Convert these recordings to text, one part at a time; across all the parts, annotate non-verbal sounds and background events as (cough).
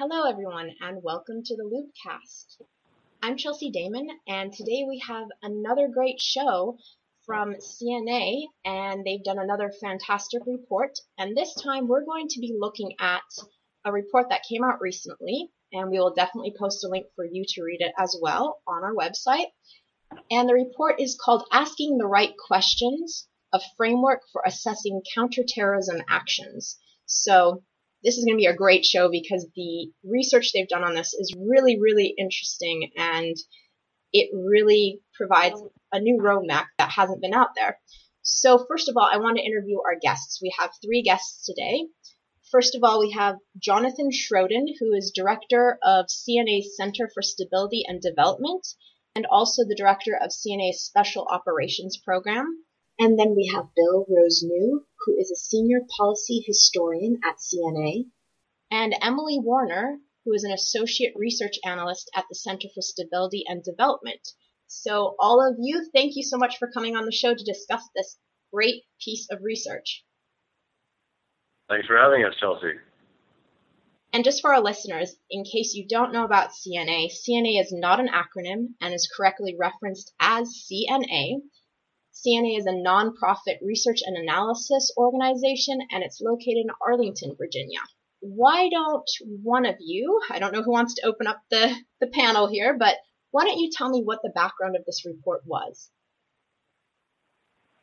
Hello, everyone, and welcome to the Loopcast. I'm Chelsea Damon, and today we have another great show from CNA, and they've done another fantastic report. And this time we're going to be looking at a report that came out recently, and we will definitely post a link for you to read it as well on our website. And the report is called Asking the Right Questions A Framework for Assessing Counterterrorism Actions. So this is going to be a great show because the research they've done on this is really, really interesting and it really provides a new roadmap that hasn't been out there. So first of all, I want to interview our guests. We have three guests today. First of all, we have Jonathan Schroden, who is director of CNA's Center for Stability and Development and also the director of CNA's Special Operations Program. And then we have Bill Rosenau, who is a senior policy historian at CNA, and Emily Warner, who is an associate research analyst at the Center for Stability and Development. So, all of you, thank you so much for coming on the show to discuss this great piece of research. Thanks for having us, Chelsea. And just for our listeners, in case you don't know about CNA, CNA is not an acronym and is correctly referenced as CNA. CNA is a nonprofit research and analysis organization, and it's located in Arlington, Virginia. Why don't one of you, I don't know who wants to open up the, the panel here, but why don't you tell me what the background of this report was?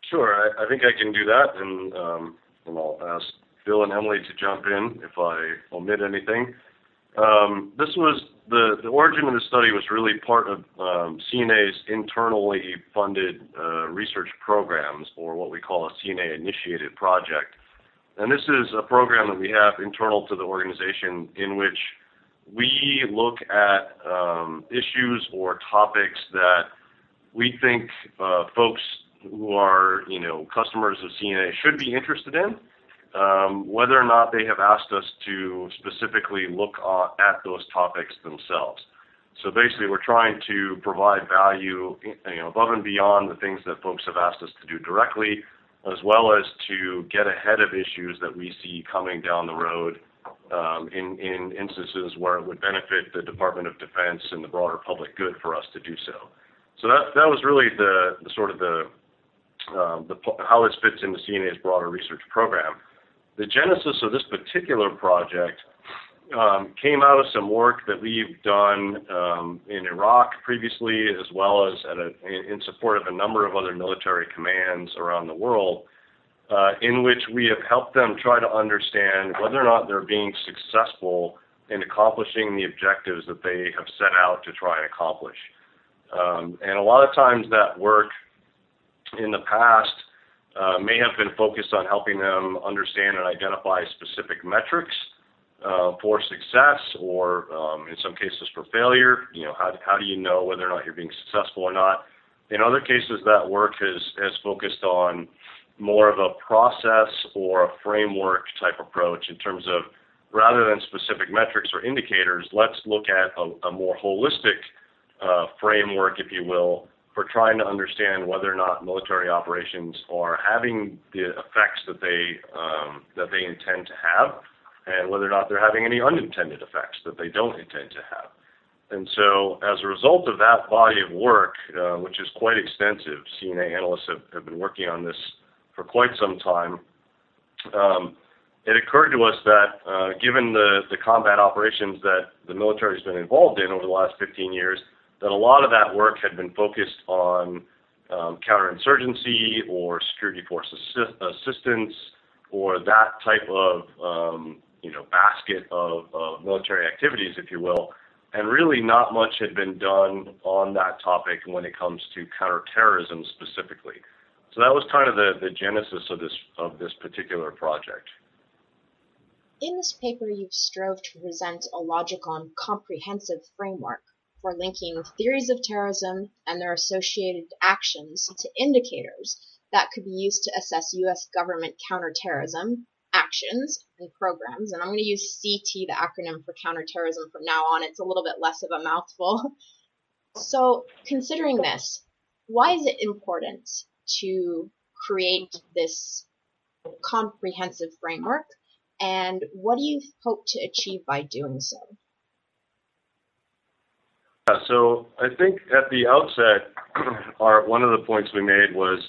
Sure, I, I think I can do that, and, um, and I'll ask Bill and Emily to jump in if I omit anything. Um, this was the, the origin of the study was really part of um, CNA's internally funded uh, research programs, or what we call a CNA initiated project. And this is a program that we have internal to the organization in which we look at um, issues or topics that we think uh, folks who are, you know, customers of CNA should be interested in um, whether or not they have asked us to specifically look at those topics themselves. So basically, we're trying to provide value you know, above and beyond the things that folks have asked us to do directly, as well as to get ahead of issues that we see coming down the road um, in, in instances where it would benefit the Department of Defense and the broader public good for us to do so. So that, that was really the, the sort of the, um, the, how this fits into CNA's broader research program the genesis of this particular project um, came out of some work that we've done um, in Iraq previously, as well as a, in support of a number of other military commands around the world, uh, in which we have helped them try to understand whether or not they're being successful in accomplishing the objectives that they have set out to try and accomplish. Um, and a lot of times that work in the past uh, may have been focused on helping them understand and identify specific metrics uh, for success or um, in some cases for failure. You know, how, how do you know whether or not you're being successful or not? In other cases, that work has, has focused on more of a process or a framework type approach in terms of rather than specific metrics or indicators, let's look at a, a more holistic uh, framework, if you will, for trying to understand whether or not military operations are having the effects that they um, that they intend to have, and whether or not they're having any unintended effects that they don't intend to have. And so, as a result of that body of work, uh, which is quite extensive, CNA analysts have, have been working on this for quite some time. Um, it occurred to us that, uh, given the, the combat operations that the military has been involved in over the last 15 years, that a lot of that work had been focused on um, counterinsurgency or security force assist- assistance or that type of um, you know basket of, of military activities, if you will, and really not much had been done on that topic when it comes to counterterrorism specifically. So that was kind of the, the genesis of this of this particular project. In this paper, you've strove to present a logical and comprehensive framework for linking theories of terrorism and their associated actions to indicators that could be used to assess U.S. government counterterrorism actions and programs. And I'm going to use CT, the acronym for counterterrorism, from now on. It's a little bit less of a mouthful. (laughs) So, considering this, why is it important to create this comprehensive framework? And what do you hope to achieve by doing so? So I think at the outset, (clears throat) our one of the points we made was,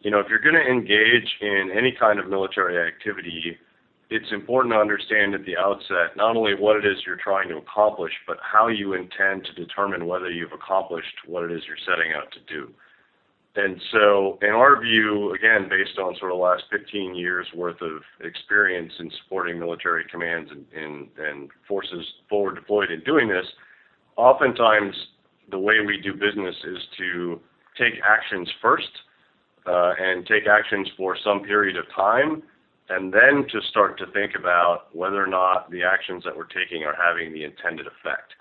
you know, if you're going to engage in any kind of military activity, it's important to understand at the outset not only what it is you're trying to accomplish, but how you intend to determine whether you've accomplished what it is you're setting out to do. And so, in our view, again, based on sort of the last 15 years worth of experience in supporting military commands and, and, and forces forward deployed in doing this, oftentimes the way we do business is to take actions first uh, and take actions for some period of time, and then to start to think about whether or not the actions that we're taking are having the intended effect.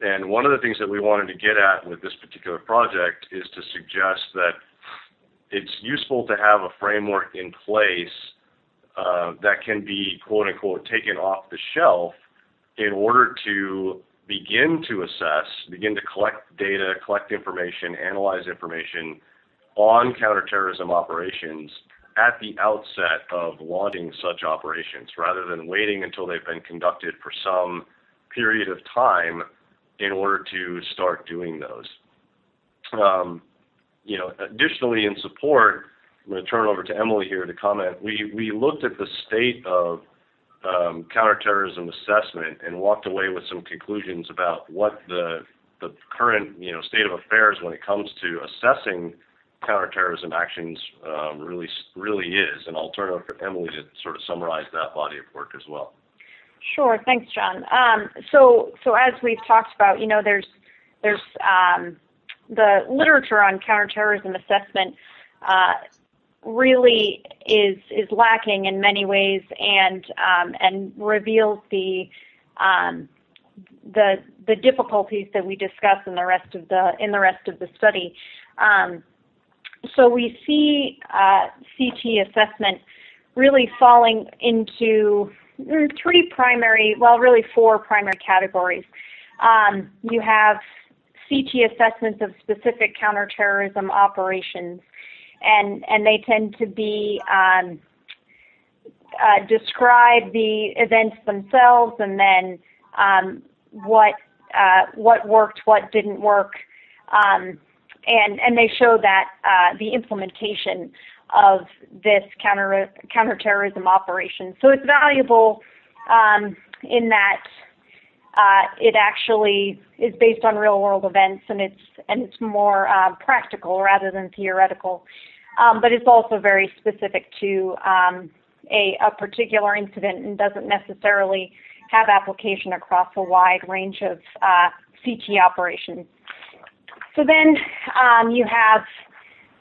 And one of the things that we wanted to get at with this particular project is to suggest that it's useful to have a framework in place uh, that can be quote unquote taken off the shelf in order to begin to assess, begin to collect data, collect information, analyze information on counterterrorism operations at the outset of launching such operations rather than waiting until they've been conducted for some period of time in order to start doing those. Um, you know, additionally, in support, I'm going to turn over to Emily here to comment. We we looked at the state of um, counterterrorism assessment and walked away with some conclusions about what the the current you know state of affairs when it comes to assessing counterterrorism actions um, really really is. And I'll turn over to Emily to sort of summarize that body of work as well. Sure. Thanks, John. Um, so, so as we've talked about, you know, there's there's um, the literature on counterterrorism assessment uh, really is is lacking in many ways, and um, and reveals the um, the the difficulties that we discuss in the rest of the in the rest of the study. Um, so we see uh, CT assessment really falling into three primary, well, really four primary categories. Um, you have CT assessments of specific counterterrorism operations, and and they tend to be um, uh, describe the events themselves, and then um, what uh, what worked, what didn't work, um, and and they show that uh, the implementation of this counter counterterrorism operation. So it's valuable um, in that uh, it actually is based on real world events and it's and it's more uh, practical rather than theoretical. Um, but it's also very specific to um, a, a particular incident and doesn't necessarily have application across a wide range of uh, CT operations. So then um, you have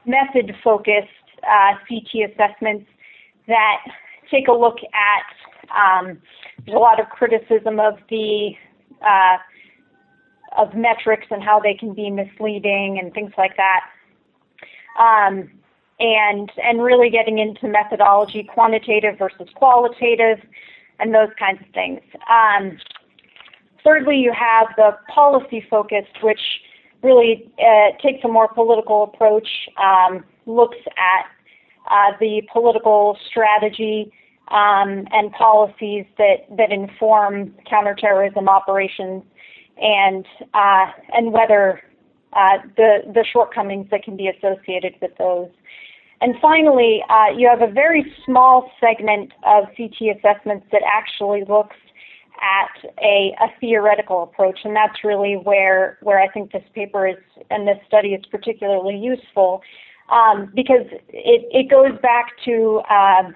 method focused uh, CT assessments that take a look at um, there's a lot of criticism of the uh, of metrics and how they can be misleading and things like that. Um, and and really getting into methodology, quantitative versus qualitative, and those kinds of things. Um, thirdly, you have the policy focused, which really uh, takes a more political approach, um, looks at uh, the political strategy um, and policies that, that inform counterterrorism operations and uh, and whether uh, the the shortcomings that can be associated with those. And finally, uh, you have a very small segment of CT assessments that actually looks at a, a, theoretical approach, and that's really where where I think this paper is and this study is particularly useful um, because it, it goes back to uh,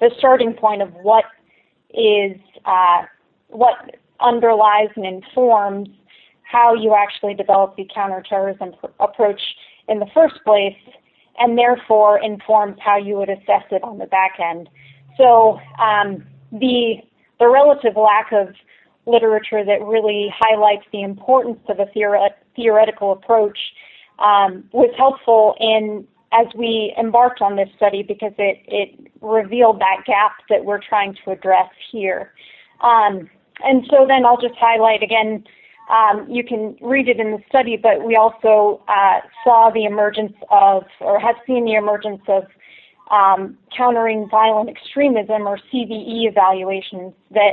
the starting point of what is uh, what underlies and informs how you actually develop the counterterrorism pr- approach in the first place, and therefore informs how you would assess it on the back end. So um, the the relative lack of literature that really highlights the importance of a theoret- theoretical approach um, was helpful in as we embarked on this study because it, it revealed that gap that we're trying to address here. Um, and so then I'll just highlight again, um, you can read it in the study, but we also uh, saw the emergence of, or have seen the emergence of um, countering violent extremism or CVE evaluations that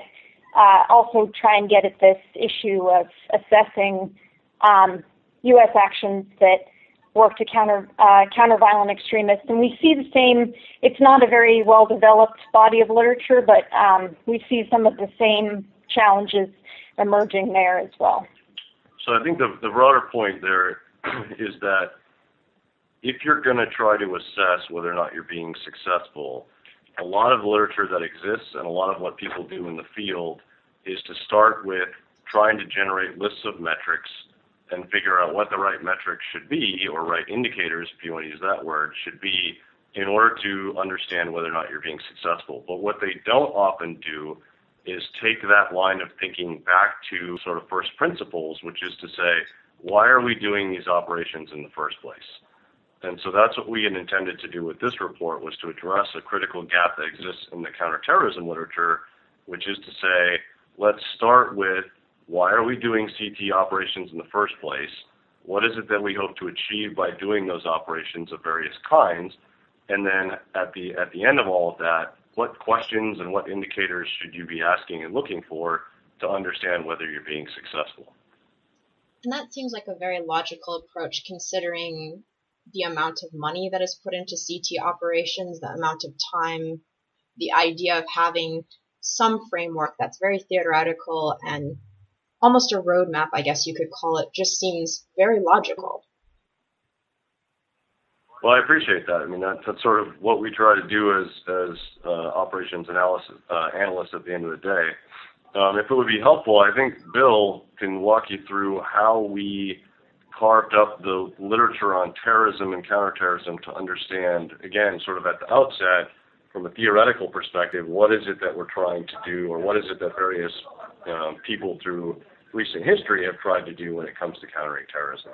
uh, also try and get at this issue of assessing um, U.S. actions that work to counter uh, counter violent extremists, and we see the same. It's not a very well developed body of literature, but um, we see some of the same challenges emerging there as well. So I think the the broader point there (clears throat) is that if you're going to try to assess whether or not you're being successful, a lot of literature that exists and a lot of what people do in the field is to start with trying to generate lists of metrics and figure out what the right metrics should be, or right indicators, if you want to use that word, should be in order to understand whether or not you're being successful. But what they don't often do is take that line of thinking back to sort of first principles, which is to say, why are we doing these operations in the first place? And so that's what we had intended to do with this report was to address a critical gap that exists in the counterterrorism literature, which is to say, let's start with why are we doing CT operations in the first place? What is it that we hope to achieve by doing those operations of various kinds? And then at the at the end of all of that, what questions and what indicators should you be asking and looking for to understand whether you're being successful? And that seems like a very logical approach considering the amount of money that is put into CT operations, the amount of time, the idea of having some framework that's very theoretical and almost a roadmap, I guess you could call it, just seems very logical. Well, I appreciate that. I mean, that, that's sort of what we try to do as as uh, operations analysis uh, analysts at the end of the day. Um, if it would be helpful, I think Bill can walk you through how we carved up the literature on terrorism and counterterrorism to understand, again, sort of at the outset, from a theoretical perspective, what is it that we're trying to do, or what is it that various um, people through recent history have tried to do when it comes to countering terrorism.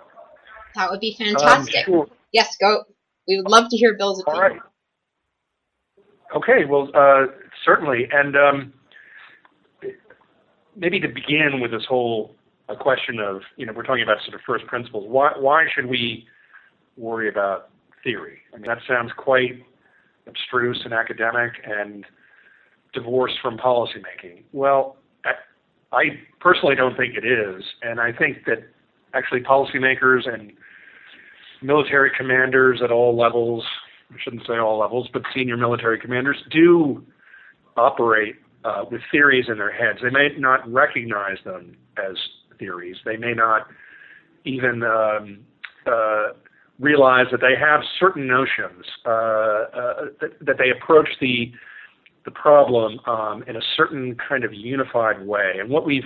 That would be fantastic. Um, sure. Yes, go. We would love to hear Bill's opinion. All right. Okay, well, uh, certainly. And um, maybe to begin with this whole a question of, you know, we're talking about sort of first principles. Why, why should we worry about theory? I mean, that sounds quite abstruse and academic and divorced from policymaking. Well, I personally don't think it is, and I think that actually policymakers and military commanders at all levels, I shouldn't say all levels, but senior military commanders do operate uh, with theories in their heads. They may not recognize them as theories. They may not even um, uh, realize that they have certain notions uh, uh that, that, they approach the the problem um, in a certain kind of unified way. And what we've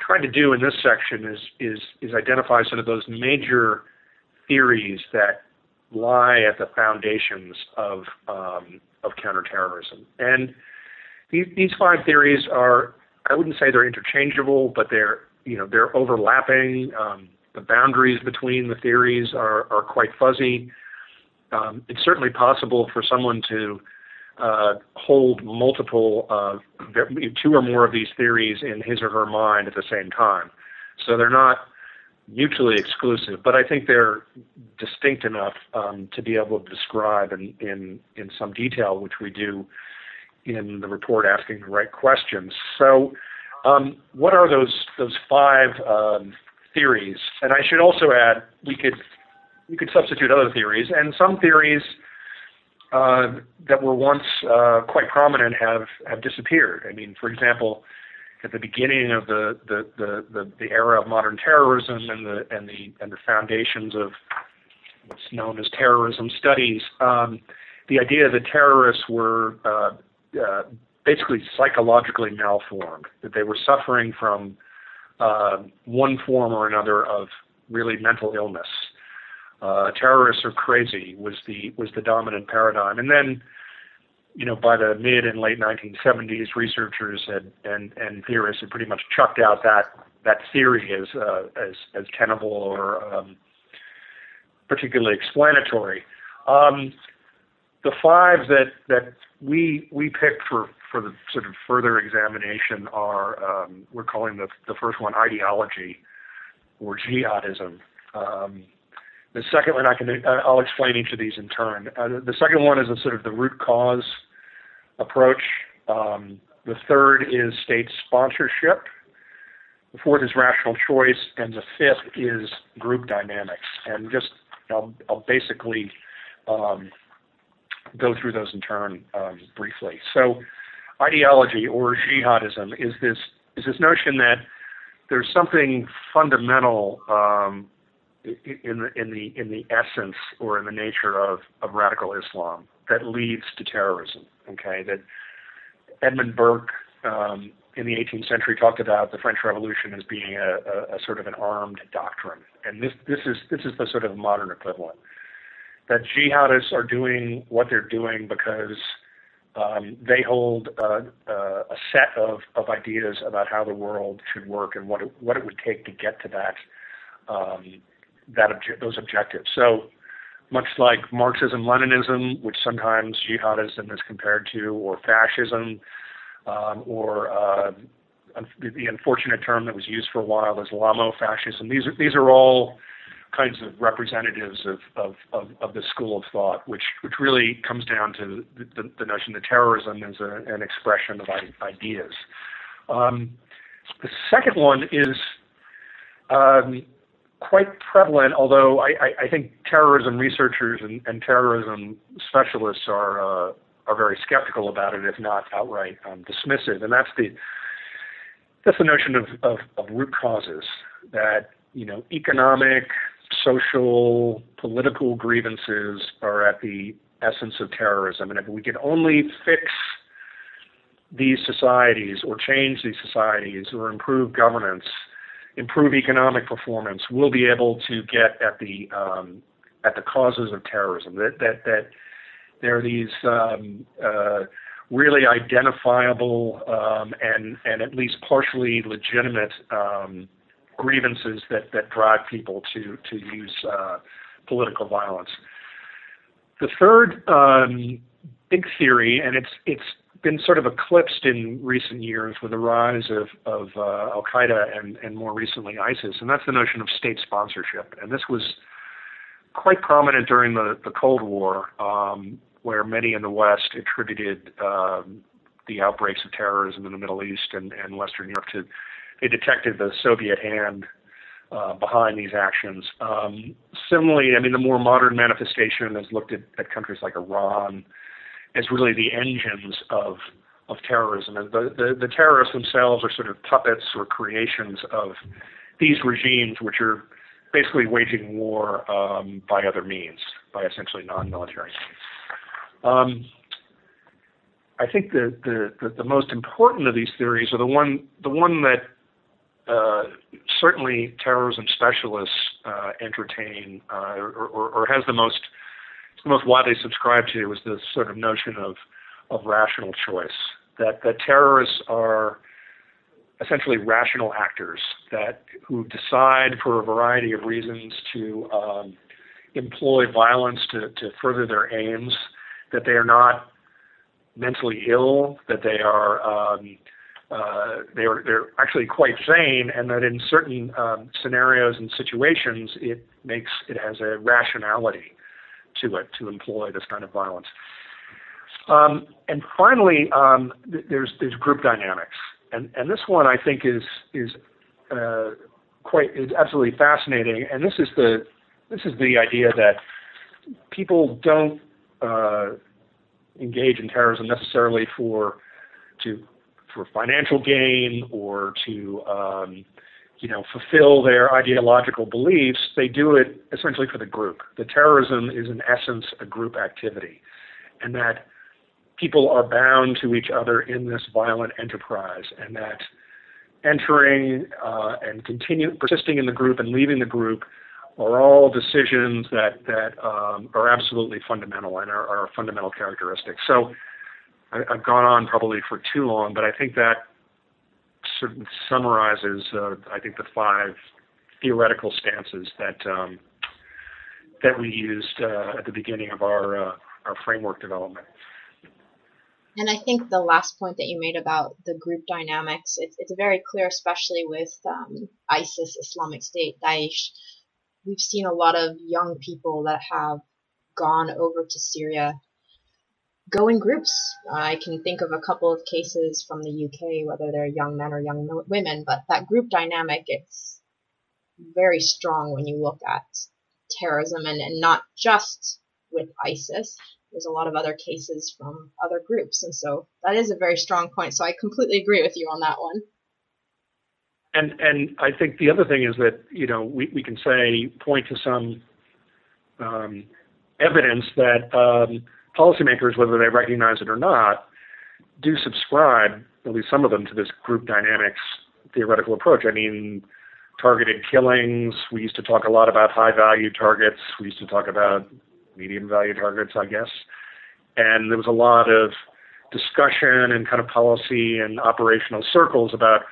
tried to do in this section is is is identify sort of those major theories that lie at the foundations of um, of counterterrorism. And these, these five theories are I wouldn't say they're interchangeable, but they're you know they're overlapping. Um, the boundaries between the theories are are quite fuzzy. Um, it's certainly possible for someone to hold multiple, uh, two or more of these theories in his or her mind at the same time. So they're not mutually exclusive, but I think they're distinct enough um, to be able to describe in, in, in some detail, which we do in the report asking the right questions. So, um, what are those those five um, theories? And I should also add, we could we could substitute other theories, and some theories uh, that were once uh, quite prominent have have disappeared. I mean, for example, at the beginning of the the, the, the, the era of modern terrorism and the and the and the foundations of what's known as terrorism studies, um, the idea that terrorists were uh, uh, basically psychologically malformed, that they were suffering from uh, one form or another of really mental illness uh, terrorists are crazy was the was the dominant paradigm. And then you know, by the mid and late 1970s, researchers had and and theorists had pretty much chucked out that that theory as uh, as as tenable or um, particularly explanatory. Um, the five that that we we picked for for the sort of further examination are um, we're calling the the first one ideology or jihadism. Um, the second one I can uh, I'll explain each of these in turn. Uh, the second one is a sort of the root cause approach. Um, the third is state sponsorship. The fourth is rational choice, and the fifth is group dynamics. And just I'll, I'll basically um, go through those in turn um, briefly. So, ideology or jihadism is this is this notion that there's something fundamental um, in the in the in the essence or in the nature of, of radical Islam that leads to terrorism. Okay, that Edmund Burke um, in the 18th century talked about the French Revolution as being a, a, a, sort of an armed doctrine, and this this is this is the sort of modern equivalent. That jihadists are doing what they're doing because um, they hold uh, uh, a set of, of ideas about how the world should work and what it, what it would take to get to that um, that those objectives. So much like Marxism, Leninism, which sometimes jihadism is compared to, or fascism, um, or uh, the unfortunate term that was used for a while, Islamofascism. These are these are all kinds of representatives of, of, of, of this school of thought, which, which really comes down to the, the, the notion that terrorism is a, an expression of ideas. Um, the second one is um, quite prevalent, although I, I, I think terrorism researchers and, and terrorism specialists are uh, are very skeptical about it, if not outright um, dismissive, and that's the that's the notion of, of, of root causes that you know economic, social, political grievances are at the essence of terrorism, and if we can only fix these societies or change these societies or improve governance improve economic performance, we'll be able to get at the um, at the causes of terrorism. That that that there are these um, uh, really identifiable um, and and at least partially legitimate um, grievances that that drive people to to use uh, political violence. The third um, big theory, and it's it's been sort of eclipsed in recent years with the rise of, of uh, Al Qaeda and, and more recently ISIS, and that's the notion of state sponsorship. And this was quite prominent during the, the Cold War, um, where many in the West attributed um, the outbreaks of terrorism in the Middle East and, and Western Europe to they detected the Soviet hand uh, behind these actions. Um, similarly, I mean, the more modern manifestation has looked at, at countries like Iran as really the engines of of terrorism. And the, the, the terrorists themselves are sort of puppets or creations of these regimes, which are basically waging war um, by other means, by essentially non-military means. Um, I think the, the, the, most important of these theories are the one the one that uh, certainly terrorism specialists uh, entertain uh, or, or, or, has the most the most widely subscribed to is this sort of notion of of rational choice. That that terrorists are essentially rational actors that who decide for a variety of reasons to um, employ violence to, to further their aims. That they are not mentally ill. That they are um, uh, they are they're actually quite sane, and that in certain um, scenarios and situations, it makes it has a rationality to it to employ this kind of violence. Um, and finally, um, th- there's there's group dynamics, and and this one I think is is uh, quite is absolutely fascinating. And this is the this is the idea that people don't uh, engage in terrorism necessarily for to for financial gain or to um, you know, fulfill their ideological beliefs, they do it essentially for the group. The terrorism is in essence a group activity, and that people are bound to each other in this violent enterprise, and that entering uh, and continue persisting in the group and leaving the group are all decisions that that um, are absolutely fundamental and are, are fundamental characteristics. So I, I've gone on probably for too long, but I think that sort of summarizes, uh, I think, the five theoretical stances that um, that we used uh, at the beginning of our uh, our framework development. And I think the last point that you made about the group dynamics, it's, it's very clear, especially with um, ISIS, Islamic State, Daesh. We've seen a lot of young people that have gone over to Syria go in groups. I can think of a couple of cases from the UK, whether they're young men or young women, but that group dynamic, it's very strong when you look at terrorism and, and not just with ISIS. There's a lot of other cases from other groups. And so that is a very strong point. So I completely agree with you on that one. And and I think the other thing is that you know we, we can say point to some um, evidence that um, policymakers, whether they recognize it or not, do subscribe at least some of them to this group dynamics theoretical approach. I mean, targeted killings. We used to talk a lot about high value targets. We used to talk about medium value targets, I guess. And there was a lot of discussion and kind of policy and operational circles about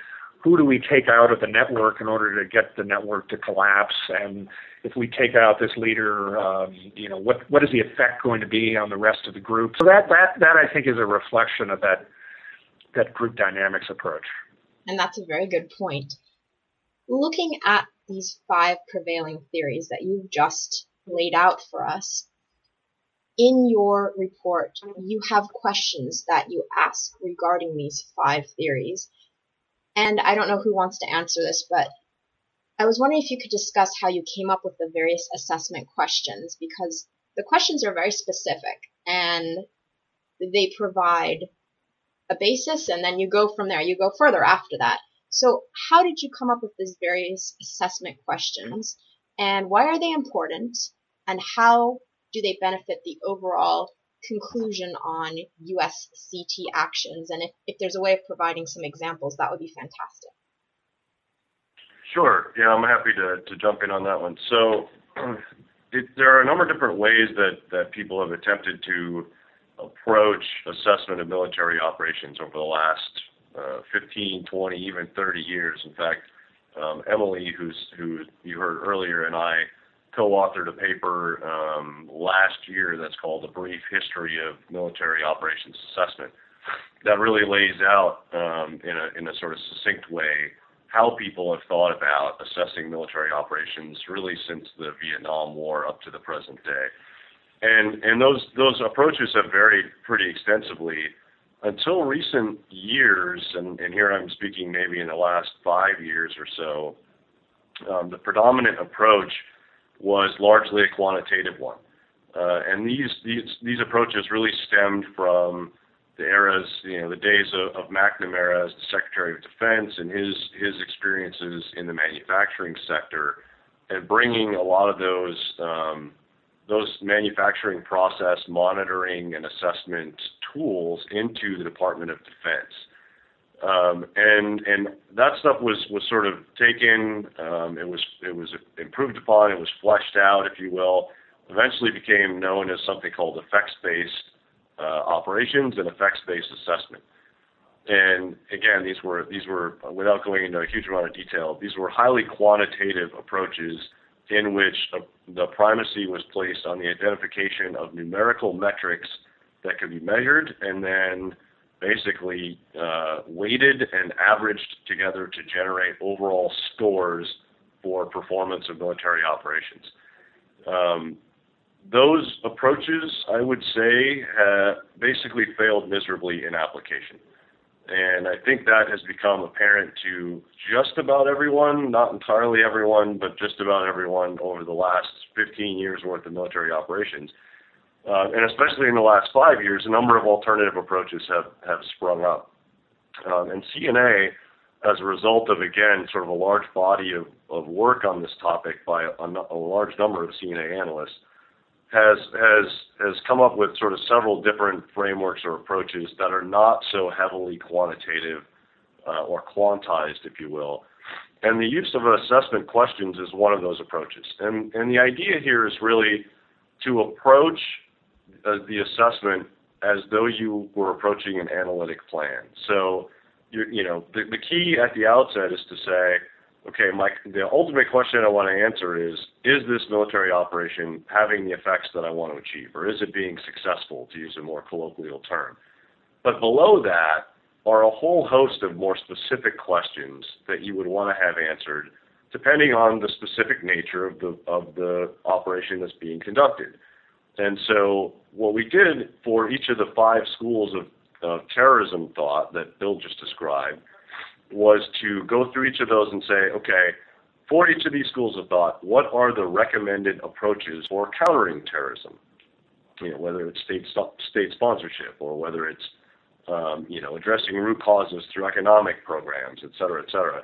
who do we take out of the network in order to get the network to collapse and if we take out this leader um, you know what what is the effect going to be on the rest of the group? So that that that I think is a reflection of that that group dynamics approach. And that's a very good point. Looking at these five prevailing theories that you've just laid out for us, in your report, you have questions that you ask regarding these five theories. And I don't know who wants to answer this, but I was wondering if you could discuss how you came up with the various assessment questions because the questions are very specific and they provide a basis and then you go from there. You go further after that. So how did you come up with these various assessment questions and why are they important and how do they benefit the overall conclusion on USCT actions? And if, if there's a way of providing some examples, that would be fantastic. Sure. Yeah, I'm happy to, to jump in on that one. So it, there are a number of different ways that, that people have attempted to approach assessment of military operations over the last uh, 15, 20, even 30 years. In fact, um, Emily, who's who you heard earlier, and I co-authored a paper um, last year that's called "A Brief History of Military Operations Assessment." That really lays out um, in a in a sort of succinct way how people have thought about assessing military operations really since the Vietnam War up to the present day. And and those those approaches have varied pretty extensively until recent years, and, and here I'm speaking maybe in the last five years or so, um, the predominant approach was largely a quantitative one. Uh, and these, these, these approaches really stemmed from the eras, you know, the days of, of McNamara as the Secretary of Defense and his, his experiences in the manufacturing sector and bringing a lot of those um, those manufacturing process monitoring and assessment tools into the Department of Defense. Um, and and that stuff was was sort of taken. Um, it was it was improved upon. It was fleshed out, if you will. Eventually became known as something called effects-based operations and effects-based assessment. And again, these were these were without going into a huge amount of detail. These were highly quantitative approaches in which a, the primacy was placed on the identification of numerical metrics that could be measured and then basically uh, weighted and averaged together to generate overall scores for performance of military operations. Um, those approaches, I would say, uh, basically failed miserably in application. And I think that has become apparent to just about everyone, not entirely everyone, but just about everyone over the last 15 years worth of military operations. Uh, and especially in the last five years, a number of alternative approaches have, have sprung up. Um, and CNA, as a result of, again, sort of a large body of, of work on this topic by a, a large number of CNA analysts, has has has come up with sort of several different frameworks or approaches that are not so heavily quantitative uh, or quantized, if you will. And the use of assessment questions is one of those approaches. And and the idea here is really to approach uh, the assessment as though you were approaching an analytic plan. So, you, you know, the, the key at the outset is to say, okay, my, the ultimate question I want to answer is, is this military operation having the effects that I want to achieve, or is it being successful, to use a more colloquial term? But below that are a whole host of more specific questions that you would want to have answered, depending on the specific nature of the of the operation that's being conducted. And so, what we did for each of the five schools of, of terrorism thought that Bill just described was to go through each of those and say, okay, for each of these schools of thought, what are the recommended approaches for countering terrorism? You know, whether it's state state sponsorship or whether it's um, you know addressing root causes through economic programs, et cetera, et cetera.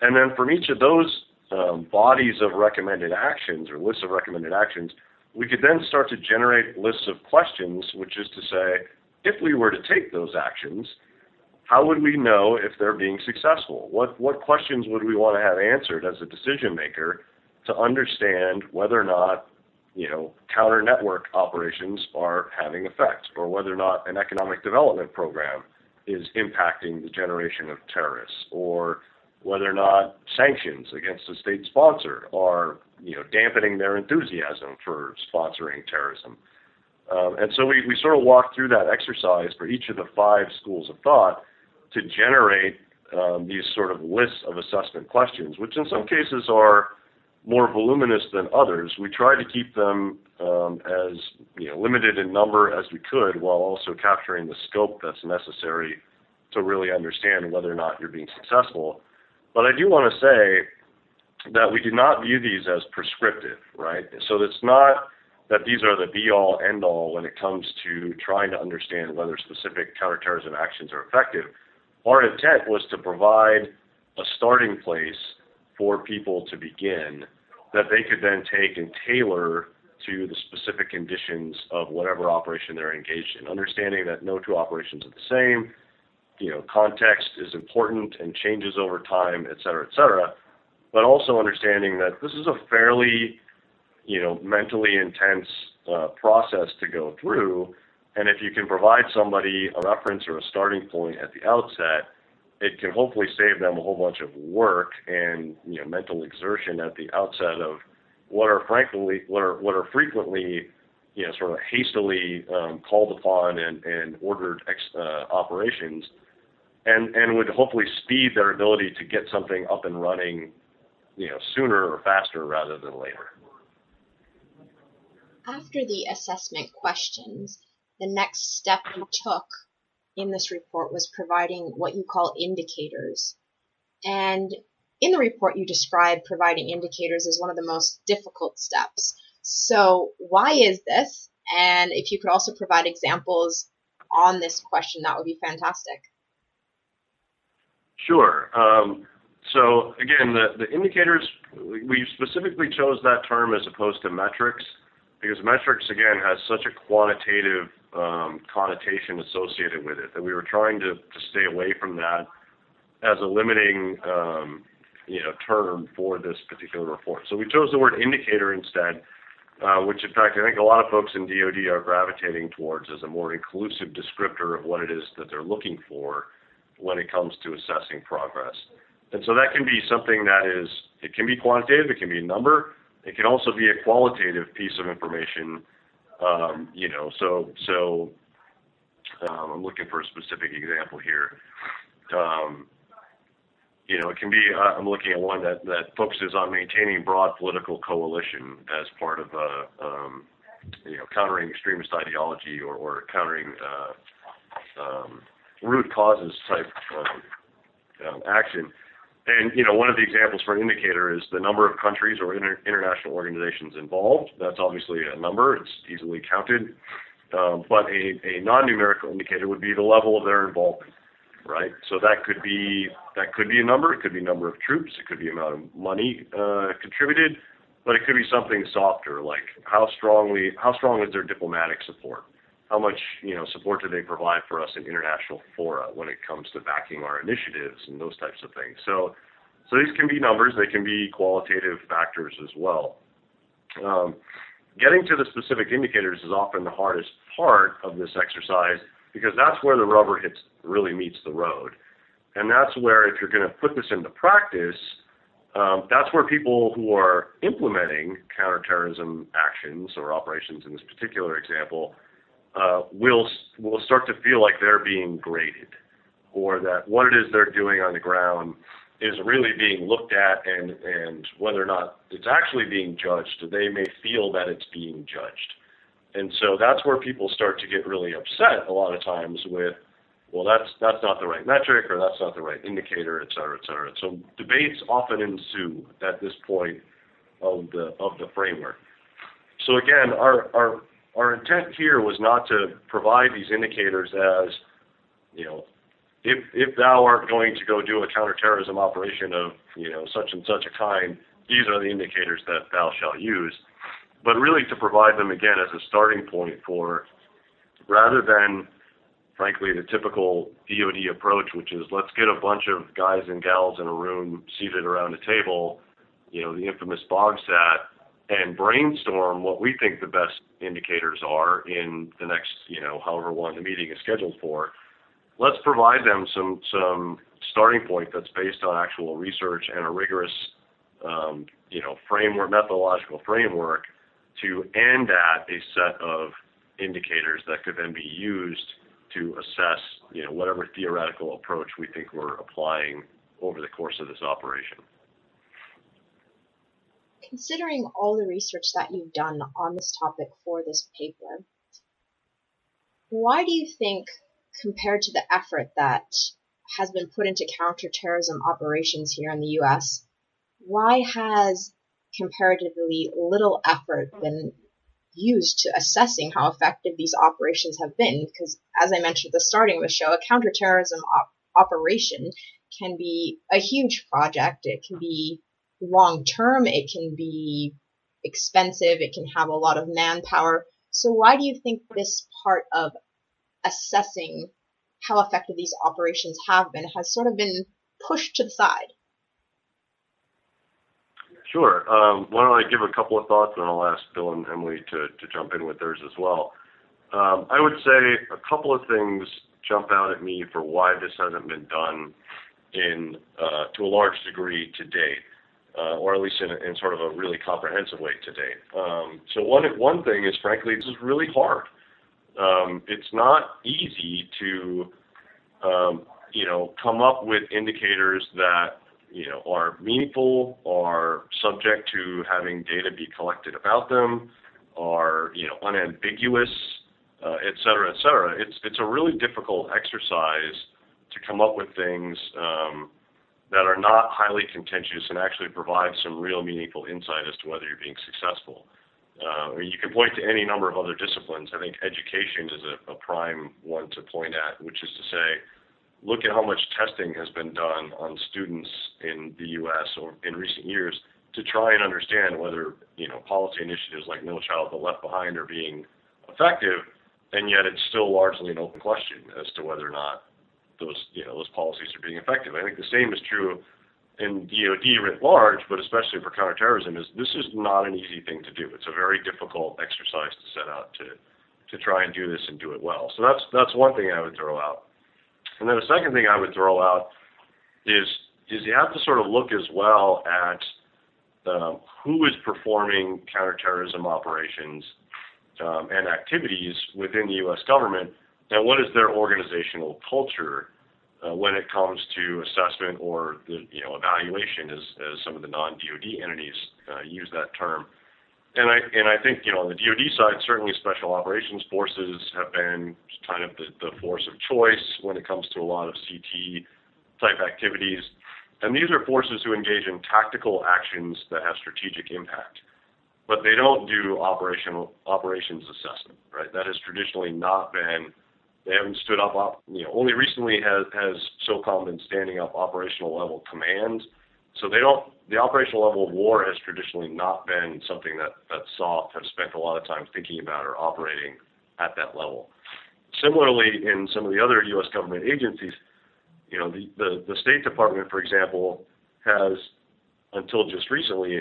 And then from each of those um, bodies of recommended actions or lists of recommended actions, we could then start to generate lists of questions, which is to say, if we were to take those actions, how would we know if they're being successful? What what questions would we want to have answered as a decision maker to understand whether or not you know counter network operations are having effect, or whether or not an economic development program is impacting the generation of terrorists, or whether or not sanctions against a state sponsor are you know dampening their enthusiasm for sponsoring terrorism. Um, and so we, we sort of walked through that exercise for each of the five schools of thought to generate um, these sort of lists of assessment questions, which in some cases are more voluminous than others. We try to keep them um, as you know, limited in number as we could, while also capturing the scope that's necessary to really understand whether or not you're being successful. But I do want to say that we do not view these as prescriptive, right? So it's not that these are the be all end all when it comes to trying to understand whether specific counterterrorism actions are effective. Our intent was to provide a starting place for people to begin that they could then take and tailor to the specific conditions of whatever operation they're engaged in, understanding that no two operations are the same. You know, context is important and changes over time, et cetera, et cetera. But also understanding that this is a fairly, you know, mentally intense uh, process to go through, and if you can provide somebody a reference or a starting point at the outset, it can hopefully save them a whole bunch of work and you know mental exertion at the outset of what are frankly what are what are frequently you know sort of hastily um, called upon and, and ordered ex, uh, operations, and and would hopefully speed their ability to get something up and running, you know sooner or faster rather than later. After the assessment questions, the next step you took in this report was providing what you call indicators. And in the report, you describe providing indicators as one of the most difficult steps. So, why is this? And if you could also provide examples on this question, that would be fantastic. Sure. Um, so, again, the, the indicators, we specifically chose that term as opposed to metrics because metrics, again, has such a quantitative um, connotation associated with it that we were trying to, to stay away from that as a limiting um, you know term for this particular report. So we chose the word indicator instead, uh, which in fact I think a lot of folks in DoD are gravitating towards as a more inclusive descriptor of what it is that they're looking for when it comes to assessing progress. And so that can be something that is it can be quantitative, it can be a number, it can also be a qualitative piece of information um, you know, so so um, I'm looking for a specific example here. Um, you know, it can be. Uh, I'm looking at one that that focuses on maintaining broad political coalition as part of a, um, you know, countering extremist ideology or, or countering uh, um, root causes type um, action. And you know, one of the examples for an indicator is the number of countries or inter- international organizations involved. That's obviously a number; it's easily counted. Um, but a, a non-numerical indicator would be the level of their involvement, right? So that could be that could be a number. It could be number of troops. It could be amount of money uh, contributed, but it could be something softer, like how strongly how strong is their diplomatic support? How much you know support do they provide for us in international fora when it comes to backing our initiatives and those types of things. So, so these can be numbers, they can be qualitative factors as well. Um, getting to the specific indicators is often the hardest part of this exercise because that's where the rubber hits really meets the road. And that's where if you're going to put this into practice, um, that's where people who are implementing counterterrorism actions or operations in this particular example Uh, will will start to feel like they're being graded, or that what it is they're doing on the ground is really being looked at, and and whether or not it's actually being judged, they may feel that it's being judged, and so that's where people start to get really upset a lot of times with well, that's that's not the right metric or that's not the right indicator, et cetera, et cetera. So debates often ensue at this point of the of the framework. So again, our our our intent here was not to provide these indicators as, you know, if if thou art going to go do a counterterrorism operation of you know such and such a kind, these are the indicators that thou shalt use, but really to provide them again as a starting point for rather than frankly, the typical DoD approach, which is let's get a bunch of guys and gals in a room seated around a table, you know, the infamous BOGSAT, and brainstorm what we think the best indicators are in the next, you know, however long the meeting is scheduled for. Let's provide them some some starting point that's based on actual research and a rigorous, um, you know, framework, methodological framework to end at a set of indicators that could then be used to assess, you know, whatever theoretical approach we think we're applying over the course of this operation. Considering all the research that you've done on this topic for this paper, why do you think, compared to the effort that has been put into counterterrorism operations here in the U.S., why has comparatively little effort been used to assessing how effective these operations have been. Because, as I mentioned at the starting of the show, a counterterrorism op- operation can be a huge project. It can be long term. It can be expensive. It can have a lot of manpower. So, why do you think this part of assessing how effective these operations have been has sort of been pushed to the side? Sure. Um, why don't I give a couple of thoughts, and I'll ask Bill and Emily to, to jump in with theirs as well. Um, I would say a couple of things jump out at me for why this hasn't been done in uh, to a large degree to date, uh, or at least in, in sort of a really comprehensive way to date. Um, so one one thing is, frankly, this is really hard. Um, it's not easy to um, you know come up with indicators that you know, are meaningful, are subject to having data be collected about them, are you know unambiguous, uh, et cetera, et cetera. It's it's a really difficult exercise to come up with things um, that are not highly contentious and actually provide some real meaningful insight as to whether you're being successful. Uh, you can point to any number of other disciplines. I think education is a, a prime one to point at, which is to say, look at how much testing has been done on students in the U.S. or in recent years to try and understand whether you know policy initiatives like No Child Left Behind are being effective, and yet it's still largely an open question as to whether or not those you know those policies are being effective. I think the same is true in DoD writ large, but especially for counterterrorism, is this is not an easy thing to do. It's a very difficult exercise to set out to to try and do this and do it well. So that's that's one thing I would throw out. And then the second thing I would throw out is is you have to sort of look as well at um, who is performing counterterrorism operations um, and activities within the U.S. government, and what is their organizational culture uh, when it comes to assessment or the you know evaluation, as, as some of the non-DoD entities uh, use that term. And I and I think you know on the DoD side, certainly special operations forces have been kind of the, the force of choice when it comes to a lot of CT type activities. And these are forces who engage in tactical actions that have strategic impact, but they don't do operational operations assessment. Right? That has traditionally not been. They haven't stood up. You know, only recently has has SOCOM been standing up operational level command so they don't. The operational level of war has traditionally not been something that that SOF have spent a lot of time thinking about or operating at that level. Similarly, in some of the other U.S. government agencies, you know, the, the, the State Department, for example, has until just recently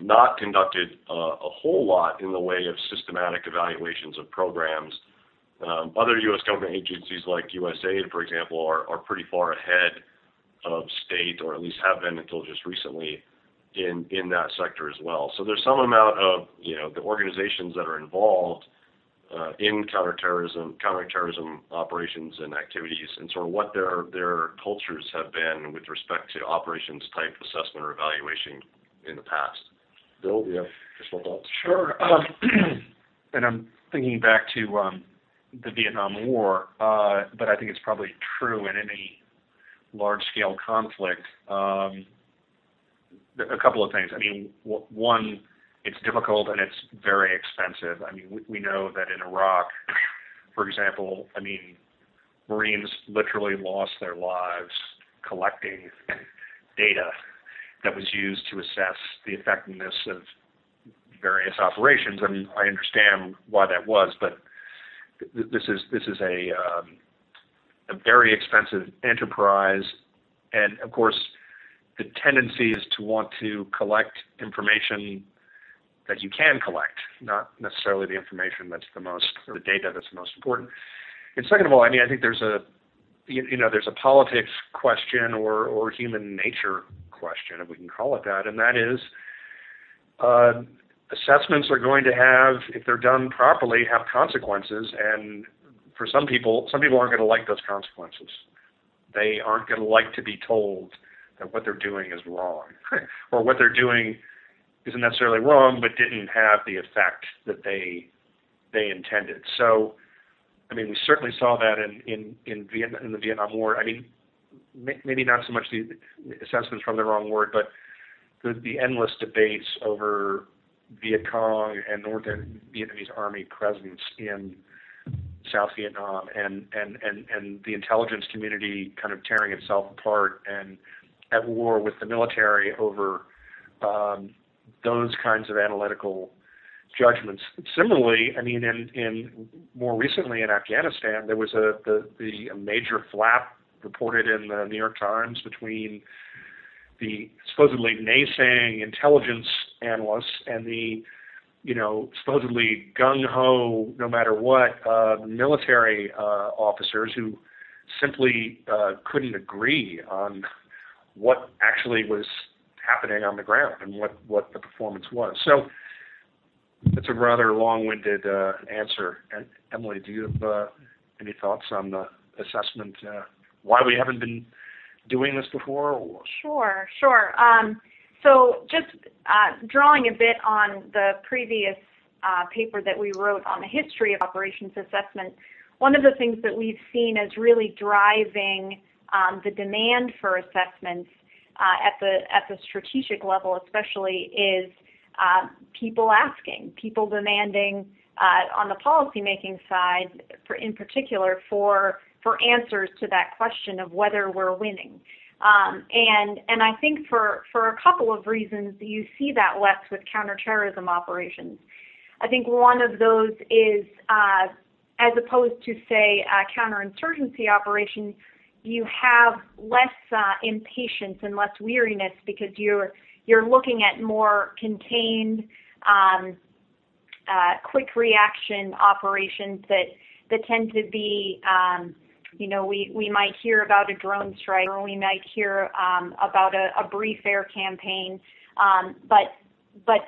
not conducted uh, a whole lot in the way of systematic evaluations of programs. Um, other U.S. government agencies like USAID, for example, are, are pretty far ahead of state, or at least have been until just recently, in in that sector as well. So there's some amount of you know the organizations that are involved uh, in counterterrorism counterterrorism operations and activities, and sort of what their their cultures have been with respect to operations type assessment or evaluation in the past. Bill, do you have additional thoughts? Sure. Um, (clears throat) and I'm thinking back to um, the Vietnam War, uh, but I think it's probably true in any large-scale conflict. Um, a couple of things. I mean, w- one, it's difficult and it's very expensive. I mean, we, we know that in Iraq, for example, I mean, Marines literally lost their lives collecting data that was used to assess the effectiveness of various operations, and I understand why that was, but this is this is a um, a very expensive enterprise, and of course, the tendency is to want to collect information that you can collect, not necessarily the information that's the most, or the data that's the most important. And second of all, I mean, I think there's a, you, know, there's a politics question or or human nature question, if we can call it that, and that is, uh, assessments are going to have, if they're done properly, have consequences, and for some people, some people aren't going to like those consequences. They aren't going to like to be told that what they're doing is wrong, or what they're doing isn't necessarily wrong, but didn't have the effect that they they intended. So, I mean, we certainly saw that in in in, Vietnam, in the Vietnam War. I mean, may, maybe not so much the assessments from the wrong word, but the, the endless debates over Viet Cong and Northern Vietnamese Army presence in South Vietnam and, and, and, and the intelligence community kind of tearing itself apart and at war with the military over um, those kinds of analytical judgments. Similarly, I mean, in, in more recently in Afghanistan, there was a the, the major flap reported in the New York Times between the supposedly naysaying intelligence analysts and the you know, supposedly gung ho, no matter what, uh, military uh, officers who simply uh, couldn't agree on what actually was happening on the ground and what, what the performance was. So it's a rather long-winded uh, answer. And Emily, do you have uh, any thoughts on the assessment? Uh, why we haven't been doing this before? Or? Sure, sure. Um, so just uh, drawing a bit on the previous uh, paper that we wrote on the history of operations assessment, one of the things that we've seen as really driving um, the demand for assessments uh, at the at the strategic level, especially, is uh, people asking, people demanding uh, on the policymaking side, in particular, for for answers to that question of whether we're winning. Um, and and I think for for a couple of reasons you see that less with counterterrorism operations. I think one of those is uh, as opposed to say counterinsurgency operation, you have less uh, impatience and less weariness because you're you're looking at more contained, um, uh, quick reaction operations that that tend to be um, you know, we, we might hear about a drone strike or we might hear um, about a, a brief air campaign, um, but but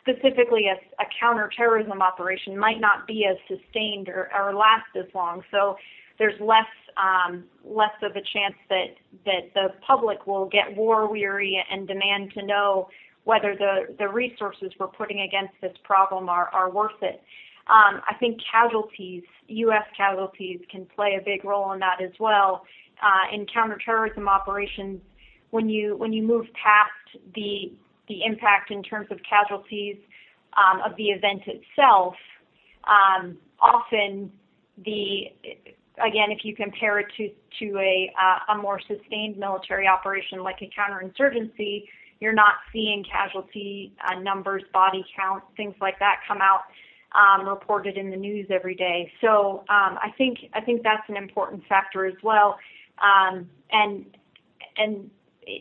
specifically a, a counterterrorism operation might not be as sustained or, or last as long. So there's less um, less of a chance that that the public will get war weary and demand to know whether the, the resources we're putting against this problem are, are worth it. Um, I think casualties, U.S. casualties, can play a big role in that as well. Uh, in counterterrorism operations, when you when you move past the the impact in terms of casualties um, of the event itself, um, often the again, if you compare it to to a uh, a more sustained military operation like a counterinsurgency, you're not seeing casualty uh, numbers, body count, things like that come out um, reported in the news every day. So um, I think I think that's an important factor as well. Um, and and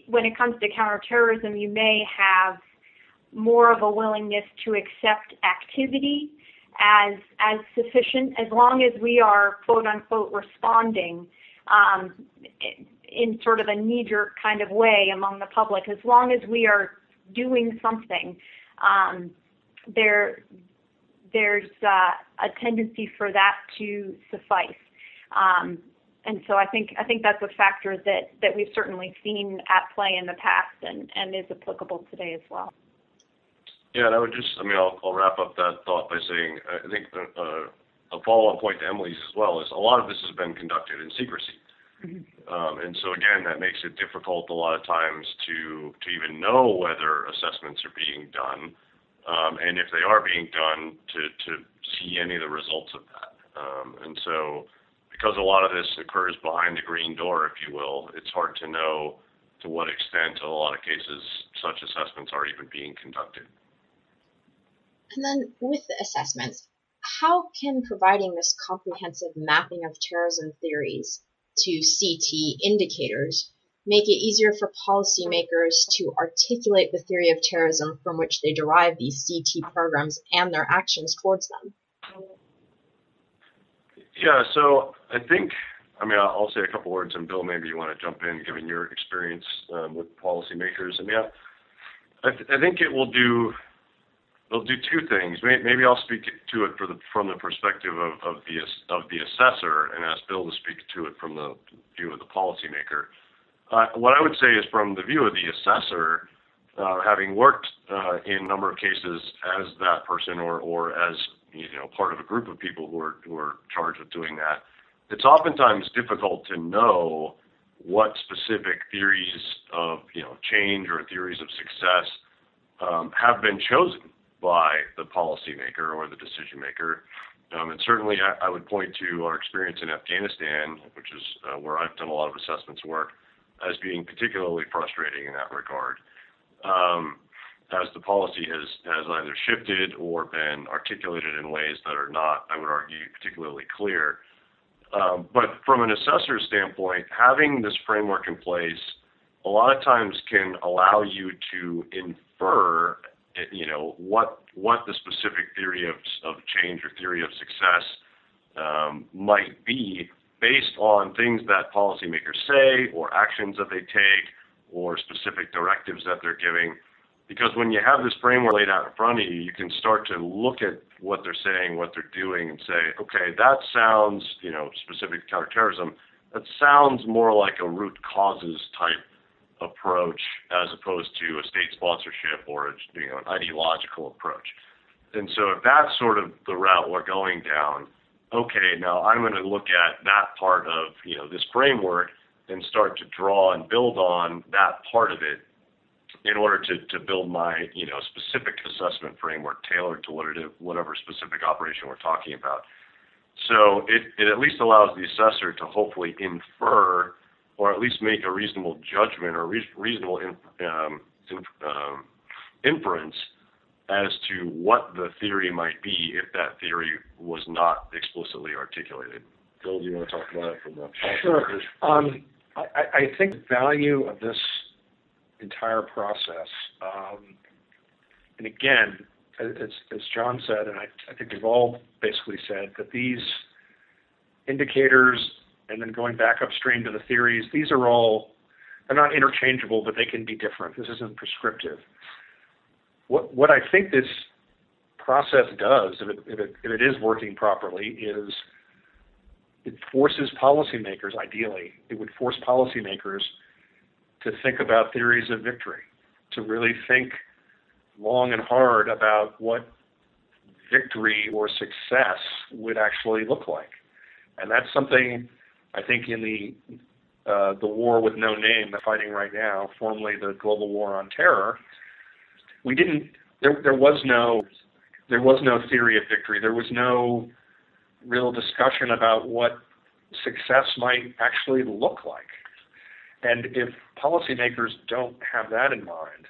when it comes to counterterrorism, you may have more of a willingness to accept activity as as sufficient as long as we are quote unquote responding um, in sort of a knee jerk kind of way among the public. As long as we are doing something, um, there there's uh, a tendency for that to suffice. Um, and so I think I think that's a factor that that we've certainly seen at play in the past and and is applicable today as well. Yeah, and I would just, I mean, I'll, I'll wrap up that thought by saying I think uh, a follow-up point to Emily's as well is a lot of this has been conducted in secrecy. Mm-hmm. Um, and so again, that makes it difficult a lot of times to to even know whether assessments are being done, and if they are being done, to to see any of the results of that. Um, and so, because a lot of this occurs behind the green door, if you will, it's hard to know to what extent, in a lot of cases, such assessments are even being conducted. And then with the assessments, how can providing this comprehensive mapping of terrorism theories to CT indicators make it easier for policymakers to articulate the theory of terrorism from which they derive these CT programs and their actions towards them? Yeah, so I think, I mean, I'll say a couple words, and Bill, maybe you want to jump in, given your experience um, with policymakers. I mean, I, th- I think it will do they'll do two things. Maybe I'll speak to it the, from the perspective of, of, the of the assessor, and ask Bill to speak to it from the view of the policymaker. What I would say is from the view of the assessor, uh, having worked uh, in a number of cases as that person or, or as you know part of a group of people who are who are charged with doing that, it's oftentimes difficult to know what specific theories of you know change or theories of success um, have been chosen by the policymaker or the decision maker. Um, and certainly, I, I, would point to our experience in Afghanistan, which is uh, where I've done a lot of assessments work, as being particularly frustrating in that regard. Um, as the policy has, has either shifted or been articulated in ways that are not, I would argue, particularly clear. Um, but from an assessor standpoint, having this framework in place a lot of times can allow you to infer you know what what the specific theory of of change or theory of success um, might be based on things that policymakers say or actions that they take or specific directives that they're giving. Because when you have this framework laid out in front of you, you can start to look at what they're saying, what they're doing, and say, okay, that sounds, you know, specific to counterterrorism. That sounds more like a root causes type approach as opposed to a state sponsorship or a, you know, an ideological approach. And so if that's sort of the route we're going down, okay, now I'm going to look at that part of you know this framework and start to draw and build on that part of it in order to, to build my you know specific assessment framework tailored to what it is, whatever specific operation we're talking about. So it, it at least allows the assessor to hopefully infer or at least make a reasonable judgment or re- reasonable in, um, in, um, inference as to what the theory might be if that theory was not explicitly articulated. Bill, do you want to talk about it from the Sure. Um, I, I, think the value of this entire process, um, and again, as, as John said, and I, I think we've all basically said, that these indicators and then going back upstream to the theories, these are all, they're not interchangeable, but they can be different. This isn't prescriptive. What, what I think this process does, if it, if, it, if it is working properly, is it forces policymakers, ideally, it would force policymakers to think about theories of victory, to really think long and hard about what victory or success would actually look like. And that's something I think in the uh, the war with no name they're fighting right now, formerly the global war on terror, we didn't. There, there was no there was no theory of victory. There was no real discussion about what success might actually look like. And if policymakers don't have that in mind,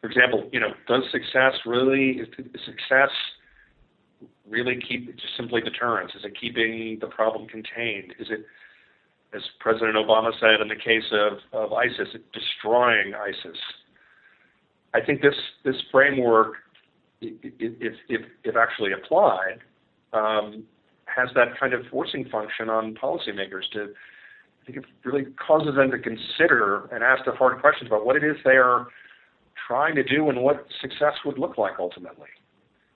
for example, you know, does success really is success really keep just simply deterrence? Is it keeping the problem contained? Is it, as President Obama said in the case of, of ISIS, destroying ISIS? I think this this framework, if if if actually applied, um, has that kind of forcing function on policymakers to. I think it really causes them to consider and ask the hard questions about what it is they are trying to do and what success would look like ultimately.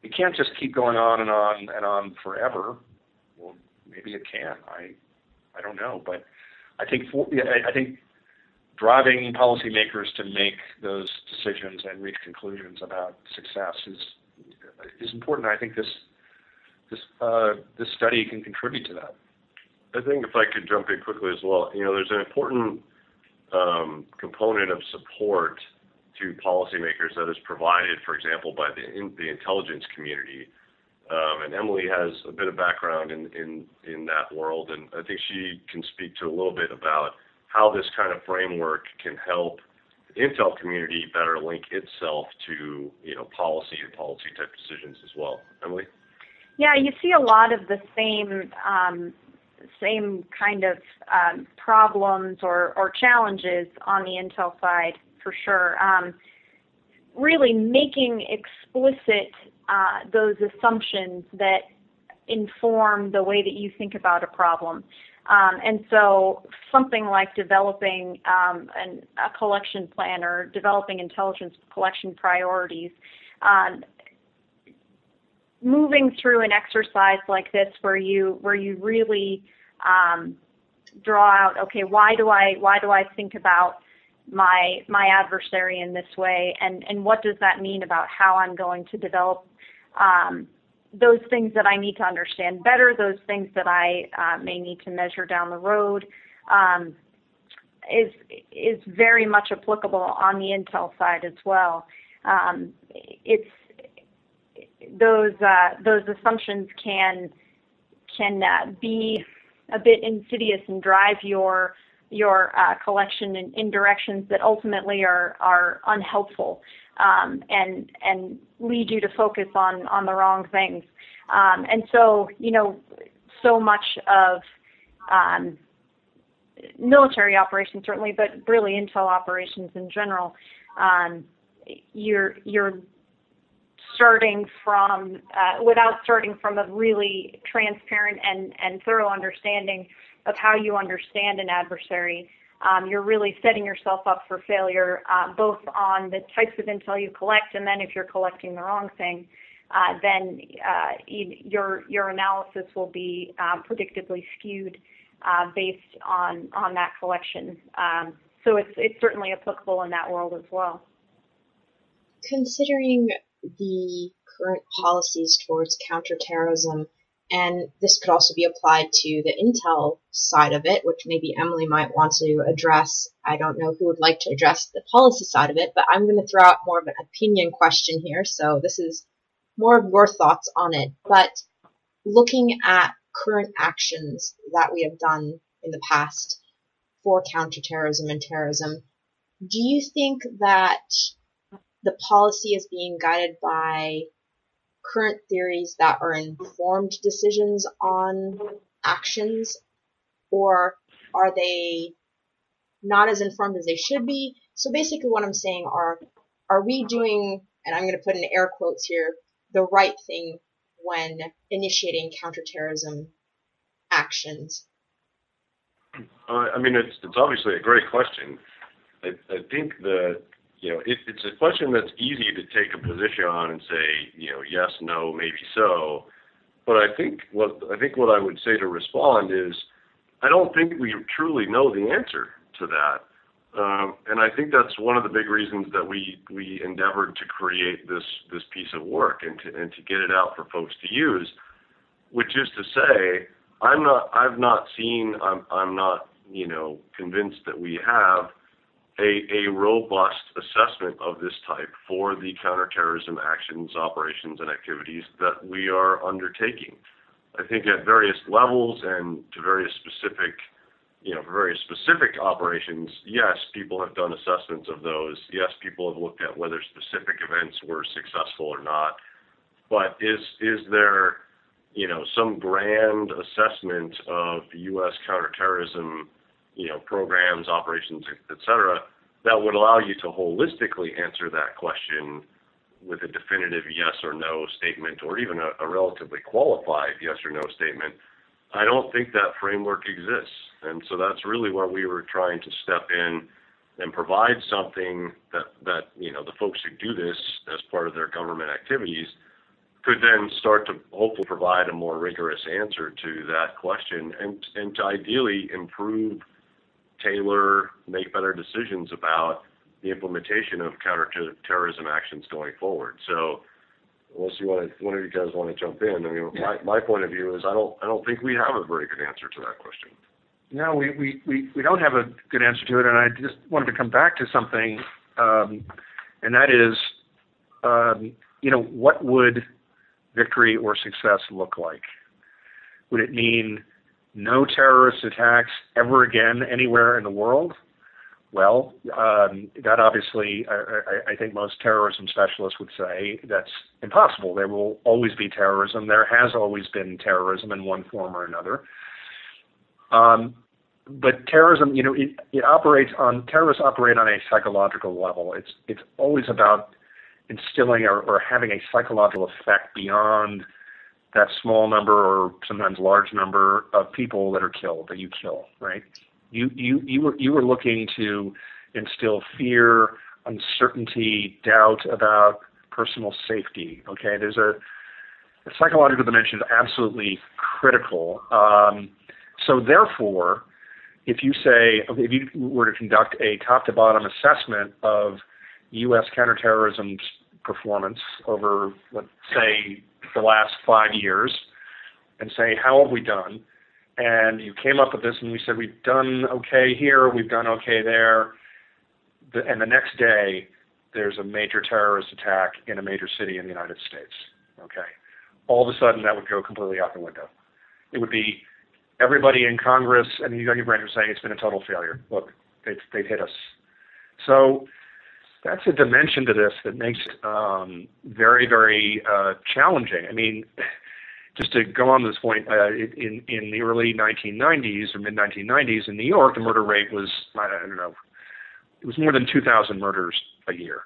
You can't just keep going on and on and on forever. Well, maybe it can. I I don't know, but I think for, I think driving policymakers to make those decisions and reach conclusions about success is is important. I think this this uh, this study can contribute to that. I think if I could jump in quickly as well, you know, there's an important um, component of support to policymakers that is provided, for example, by the in, the intelligence community. Um, and Emily has a bit of background in, in in that world, and I think she can speak to a little bit about how this kind of framework can help the intel community better link itself to you know policy and policy type decisions as well. Emily. Yeah, you see a lot of the same um, same kind of um, problems or, or challenges on the Intel side for sure. Um, really making explicit uh, those assumptions that inform the way that you think about a problem. Um, and so something like developing um, an, a collection plan or developing intelligence collection priorities, um, moving through an exercise like this where you where you really um, draw out, okay, why do I why do I think about my my adversary in this way, and and what does that mean about how I'm going to develop um, those things that I need to understand better, those things that I uh, may need to measure down the road, um, is is very much applicable on the Intel side as well. Um, it's those uh, those assumptions can can uh, be a bit insidious and drive your your uh, collection in, in, directions that ultimately are are unhelpful um, and and lead you to focus on on the wrong things. Um, and so you know, so much of um, military operations certainly, but really intel operations in general, um, you're you're starting from uh, without starting from a really transparent and and thorough understanding of how you understand an adversary, um, you're really setting yourself up for failure, uh, both on the types of intel you collect, and then if you're collecting the wrong thing, uh, then uh, your your analysis will be uh, predictably skewed uh, based on on that collection. Um, so it's it's certainly applicable in that world as well. Considering the current policies towards counterterrorism and this could also be applied to the Intel side of it, which maybe Emily might want to address. I don't know who would like to address the policy side of it, but I'm going to throw out more of an opinion question here. So this is more of your thoughts on it. But looking at current actions that we have done in the past for counterterrorism and terrorism, do you think that the policy is being guided by current theories that are informed decisions on actions, or are they not as informed as they should be? So basically, what I'm saying are, are we doing, and I'm going to put in air quotes here, the right thing when initiating counterterrorism actions? Uh, I mean, it's it's obviously a great question. I, I think the you know, it, it's a question that's easy to take a position on and say, you know, yes, no, maybe so. But I think what I think what I would say to respond is, I don't think we truly know the answer to that. Um, and I think that's one of the big reasons that we we endeavored to create this this piece of work and to and to get it out for folks to use, which is to say, I'm not I've not seen I'm I'm not you know convinced that we have a, robust assessment of this type for the counterterrorism actions, operations, and activities that we are undertaking. I think at various levels and to various specific, you know, various specific operations, yes, people have done assessments of those. Yes, people have looked at whether specific events were successful or not. But is is there, you know, some grand assessment of U.S. counterterrorism you know, programs, operations, et cetera, that would allow you to holistically answer that question with a definitive yes or no statement or even a, a relatively qualified yes or no statement, I don't think that framework exists. And so that's really where we were trying to step in and provide something that, that you know the folks who do this as part of their government activities could then start to hopefully provide a more rigorous answer to that question and and to ideally improve, tailor, make better decisions about the implementation of counterterrorism actions going forward. So unless you want to, one of you guys want to jump in, I mean, my, my point of view is I don't I don't think we have a very good answer to that question. No, we, we, we, we don't have a good answer to it, and I just wanted to come back to something, um, and that is, um, you know, what would victory or success look like? Would it mean no terrorist attacks ever again anywhere in the world? Well, um, that obviously, I, I, think most terrorism specialists would say that's impossible. There will always be terrorism. There has always been terrorism in one form or another. Um, but terrorism, you know, it, it operates on terrorists operate on a psychological level. It's it's always about instilling or, or having a psychological effect beyond that small number or sometimes large number of people that are killed that you kill, right? You you you were you were looking to instill fear, uncertainty, doubt about personal safety. Okay, there's a, a psychological dimension is absolutely critical. Um, so therefore, if you say okay, if you were to conduct a top to bottom assessment of U.S. counterterrorism performance over, let's say, the last five years, and say how have we done, and you came up with this and we said we've done okay here, we've done okay there, the, and the next day there's a major terrorist attack in a major city in the United States. Okay, all of a sudden that would go completely out the window. It would be everybody in Congress and the executive branch are saying it's been a total failure. Look, they've, they've hit us. So that's a dimension to this that makes it um, very, very uh, challenging. I mean, just to go on this point, uh, in in the early 1990s or mid 1990s in New York, the murder rate was I don't know, it was more than 2,000 murders a year.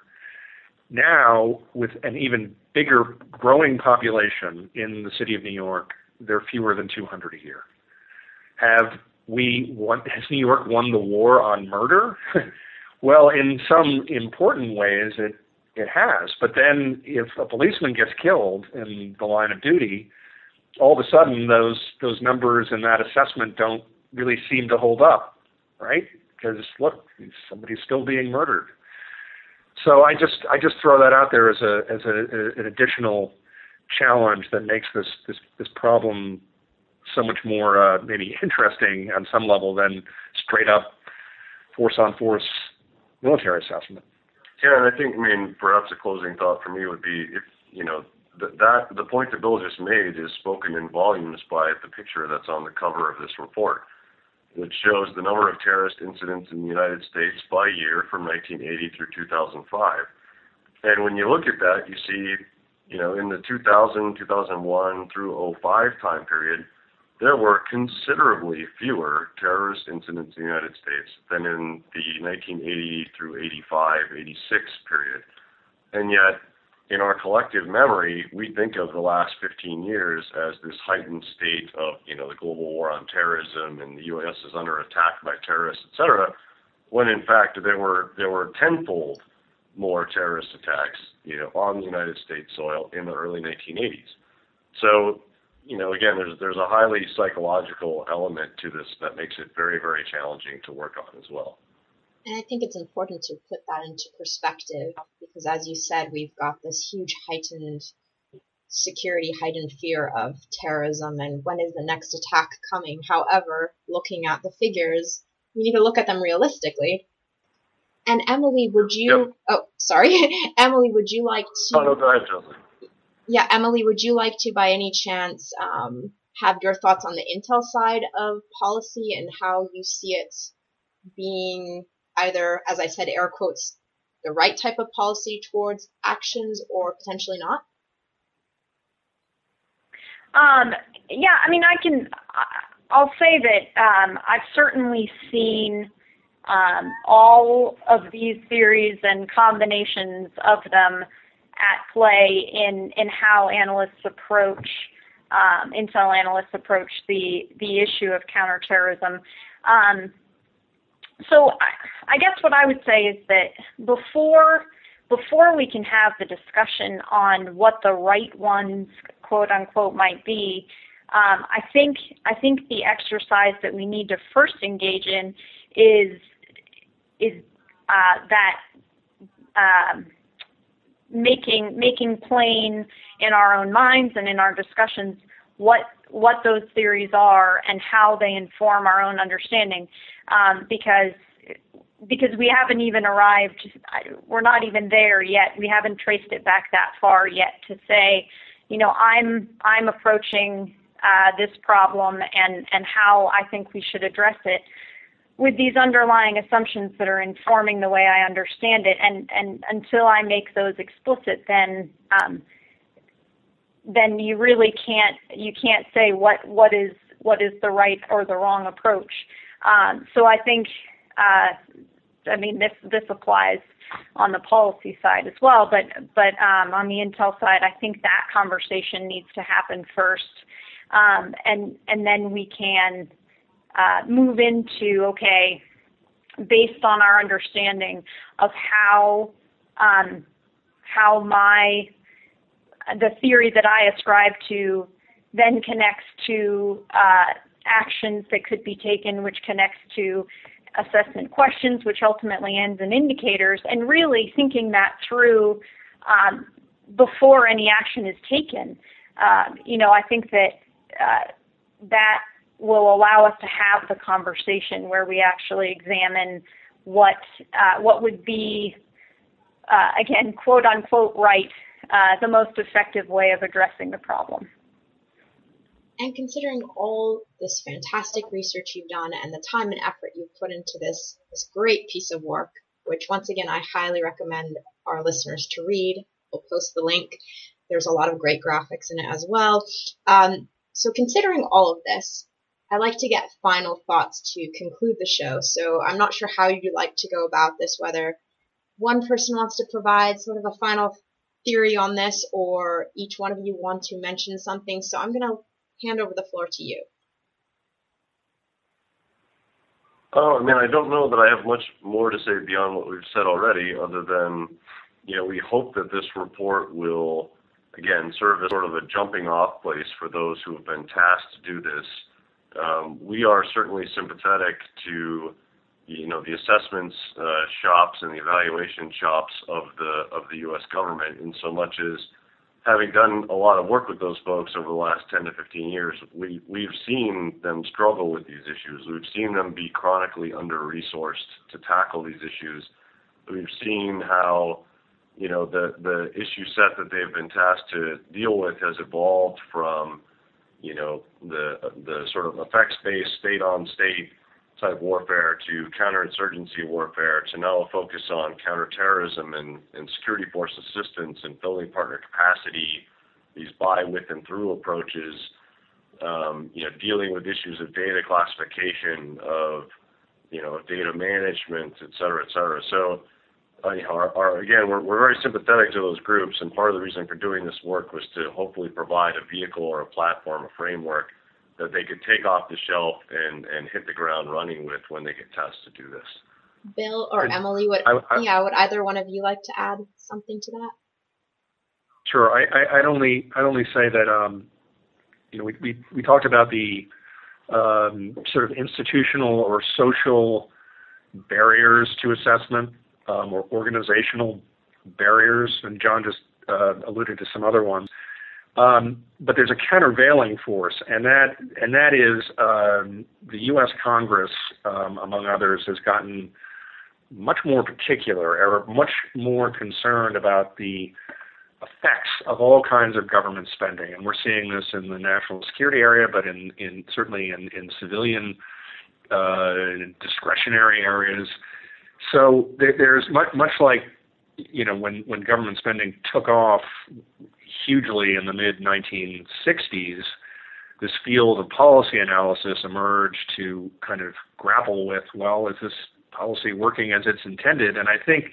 Now, with an even bigger growing population in the city of New York, there are fewer than 200 a year. Have we won? Has New York won the war on murder? (laughs) well, in some important ways, it it has. But then, if a policeman gets killed in the line of duty, all of a sudden those those numbers and that assessment don't really seem to hold up, right? Because look, somebody's still being murdered. So I just I just throw that out there as a as a, an additional challenge that makes this this this problem so much more uh, maybe interesting on some level than straight up force on force military assessment. Yeah, and I think I mean perhaps a closing thought for me would be if you know that, that the point that Bill just made is spoken in volumes by the picture that's on the cover of this report, which shows the number of terrorist incidents in the United States by year from 1980 through 2005. And when you look at that, you see, you know, in the 2000, 2001 through 05 time period, there were considerably fewer terrorist incidents in the United States than in the 1980 through 85, 86 period. And yet, in our collective memory, we think of the last 15 years as this heightened state of, you know, the global war on terrorism and the U.S. is under attack by terrorists, et cetera, when in fact there were there were tenfold more terrorist attacks, you know, on the United States soil in the early 1980s. So you know, again, there's there's a highly psychological element to this that makes it very, very challenging to work on as well. And I think it's important to put that into perspective because, as you said, we've got this huge heightened security, heightened fear of terrorism, and when is the next attack coming? However, looking at the figures, we need to look at them realistically. And Emily, would you? Yep. Oh, sorry, (laughs) Emily, would you like to? Oh no, go ahead, yeah, Emily, would you like to, by any chance, um, have your thoughts on the Intel side of policy and how you see it being either, as I said, air quotes, the right type of policy towards actions or potentially not? Um, yeah, I mean, I can, I'll say that um, I've certainly seen um, all of these theories and combinations of them at play in, in how analysts approach um, intel analysts approach the the issue of counterterrorism. Um, so I, I guess what I would say is that before before we can have the discussion on what the right ones quote unquote might be, um, I think I think the exercise that we need to first engage in is is uh, that um, making making plain in our own minds and in our discussions what what those theories are and how they inform our own understanding. Um, because because we haven't even arrived we're not even there yet. We haven't traced it back that far yet to say you know i'm i'm approaching uh, this problem and and how i think we should address it with these underlying assumptions that are informing the way I understand it, and, and until I make those explicit, then um, then you really can't you can't say what what is what is the right or the wrong approach. Um, so I think uh, I mean this this applies on the policy side as well, but but um, on the intel side, I think that conversation needs to happen first, um, and and then we can uh, move into okay, based on our understanding of how um, how my the theory that I ascribe to then connects to uh, actions that could be taken, which connects to assessment questions, which ultimately ends in indicators, and really thinking that through um, before any action is taken. Uh, you know, I think that uh, that will allow us to have the conversation where we actually examine what uh, what would be uh, again quote unquote right uh, the most effective way of addressing the problem. And considering all this fantastic research you've done and the time and effort you've put into this this great piece of work, which once again I highly recommend our listeners to read. We'll post the link. There's a lot of great graphics in it as well. Um, so considering all of this, I like to get final thoughts to conclude the show. So I'm not sure how you'd like to go about this, whether one person wants to provide sort of a final theory on this or each one of you want to mention something. So I'm going to hand over the floor to you. Oh, I mean, I don't know that I have much more to say beyond what we've said already, other than, you know, we hope that this report will, again, serve as sort of a jumping off place for those who have been tasked to do this um, we are certainly sympathetic to you know the assessments uh, shops and the evaluation shops of the of the U.S. government in so much as having done a lot of work with those folks over the last 10 to 15 years, we we've seen them struggle with these issues. We've seen them be chronically under resourced to tackle these issues. We've seen how you know the the issue set that they've been tasked to deal with has evolved from you know, the the sort of effects-based state-on-state type warfare to counterinsurgency warfare to now focus on counterterrorism and, and security force assistance and building partner capacity, these by, with, and through approaches, um, you know, dealing with issues of data classification, of you know, data management, et cetera, et cetera. So uh, you know, are, are again, we're, we're very sympathetic to those groups, and part of the reason for doing this work was to hopefully provide a vehicle or a platform, a framework that they could take off the shelf and, and hit the ground running with when they get tasked to do this. Bill or Emily, would I, I, yeah, would either one of you like to add something to that? Sure. I, I, I'd only I'd only say that um, you know we, we we talked about the um, sort of institutional or social barriers to assessment um, or organizational barriers, and John just uh, alluded to some other ones. Um, but there's a countervailing force, and that and that is um, the U.S. Congress, um, among others, has gotten much more particular or much more concerned about the effects of all kinds of government spending, and we're seeing this in the national security area, but in, in certainly in, in civilian uh, discretionary areas. So there's much, much like you know when when government spending took off hugely in the mid 1960s, this field of policy analysis emerged to kind of grapple with well, is this policy working as it's intended. And I think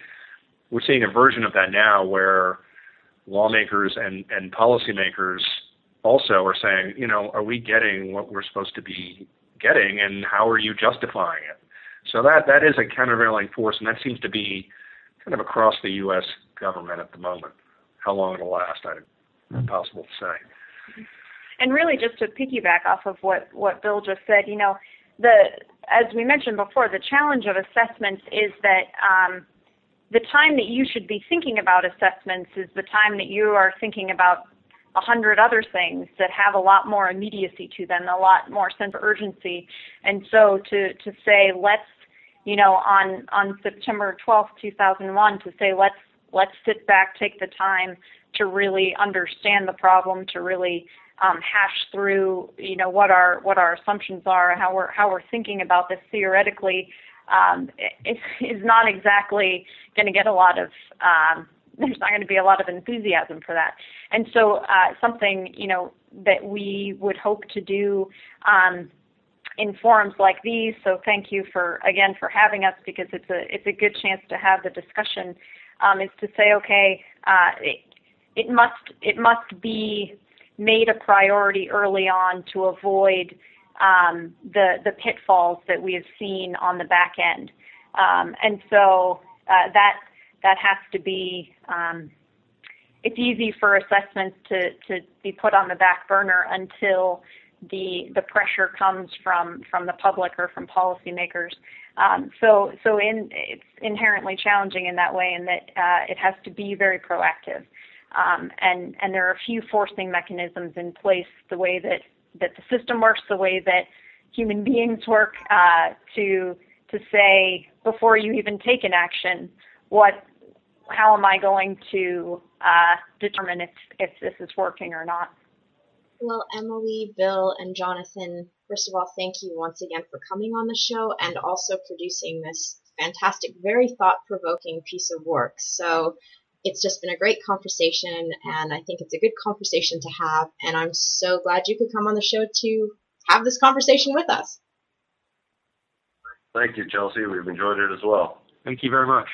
we're seeing a version of that now where lawmakers and, and policymakers also are saying, you know, are we getting what we're supposed to be getting and how are you justifying it? So that, that is a countervailing force and that seems to be kind of across the U.S. government at the moment. How long it'll last, I, impossible to say. And really, just to piggyback off of what, what Bill just said, you know, the as we mentioned before, the challenge of assessments is that um, the time that you should be thinking about assessments is the time that you are thinking about a hundred other things that have a lot more immediacy to them, a lot more sense of urgency. And so to to say let's you know on on September 12th, 2001, to say let's let's sit back, take the time to really understand the problem, to really um, hash through, you know, what our what our assumptions are, how we're how we're thinking about this theoretically, um, is not exactly going to get a lot of. Um, there's not going to be a lot of enthusiasm for that, and so uh, something you know that we would hope to do. Um, in forums like these, so thank you for again for having us because it's a it's a good chance to have the discussion. Um, is to say, okay, uh, it, it must it must be made a priority early on to avoid um, the the pitfalls that we have seen on the back end. Um, and so uh, that that has to be. Um, it's easy for assessments to, to be put on the back burner until the the pressure comes from from the public or from policymakers. Um, so so in, it's inherently challenging in that way, in that uh, it has to be very proactive. Um, and and there are a few forcing mechanisms in place, the way that that the system works, the way that human beings work, uh, to to say before you even take an action, what how am I going to uh, determine if if this is working or not? Well, Emily, Bill, and Jonathan, first of all, thank you once again for coming on the show and also producing this fantastic, very thought provoking piece of work. So it's just been a great conversation, and I think it's a good conversation to have. And I'm so glad you could come on the show to have this conversation with us. Thank you, Chelsea. We've enjoyed it as well. Thank you very much.